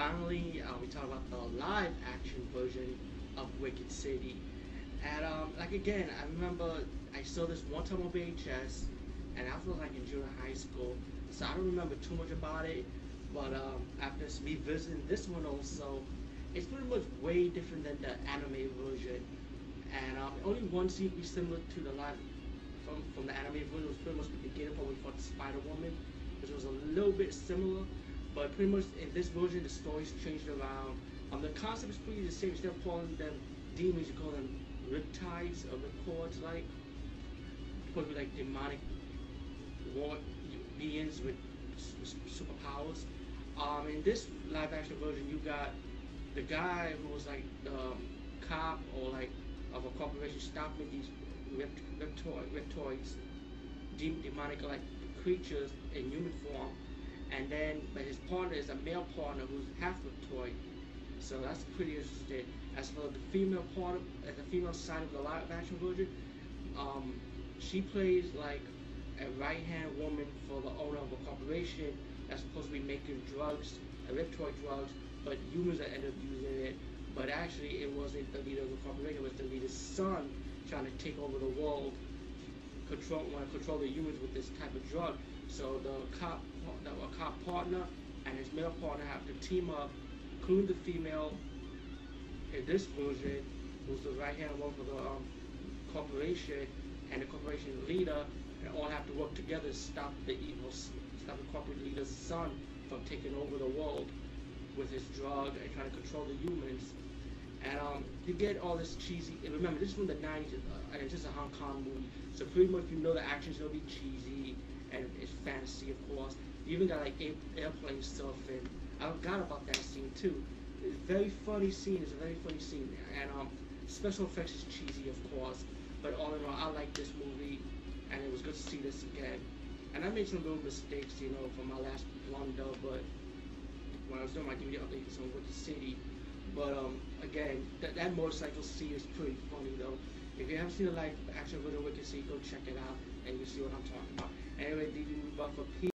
finally, uh, we talk about the live action version of Wicked City. And um, like again, I remember I saw this one time on VHS, and I was like in junior high school, so I don't remember too much about it. But um, after me visiting this one also, it's pretty much way different than the anime version. And um, only one scene be similar to the live from from the anime version was pretty much the beginning part when we fought Spider Woman, which was a little bit similar. But pretty much in this version, the story's changed around. Um, the concept is pretty the same. Instead of calling them demons, you call them riptides or ripcords, like probably like demonic war beings with superpowers. Um, in this live action version, you got the guy who was like the um, cop or like of a corporation stopping these ript, riptoid, riptoids, demonic like creatures in human form then but his partner is a male partner who's half toy, So that's pretty interesting. As for the female part of the female side of the live action version, um, she plays like a right hand woman for the owner of a corporation that's supposed to be making drugs, riptoid drugs, but humans that end up using it. But actually, it wasn't the leader of the corporation; it was the leader's son trying to take over the world, control, want to control the humans with this type of drug. So the cop, the cop partner and his male partner have to team up, including the female in this version, who's the right hand one for the um, corporation, and the corporation leader, and all have to work together to stop the evil, stop the corporate leader's son from taking over the world with his drug and trying to control the humans. And um, you get all this cheesy. And remember, this is from the 90s, uh, and it's just a Hong Kong movie. So pretty much you know the action's gonna be cheesy and it's fantasy, of course. You even got like airplane stuff, and I forgot about that scene too. It's a very funny scene. It's a very funny scene, and um, special effects is cheesy, of course. But all in all, I like this movie, and it was good to see this again. And I made some little mistakes, you know, from my last blunder, but when I was doing my DVD update on Wicked City. But um, again, that, that motorcycle scene is pretty funny though. If you haven't seen the live action version of Wicked go check it out, and you see what I'm talking about. Anyway, DD for P.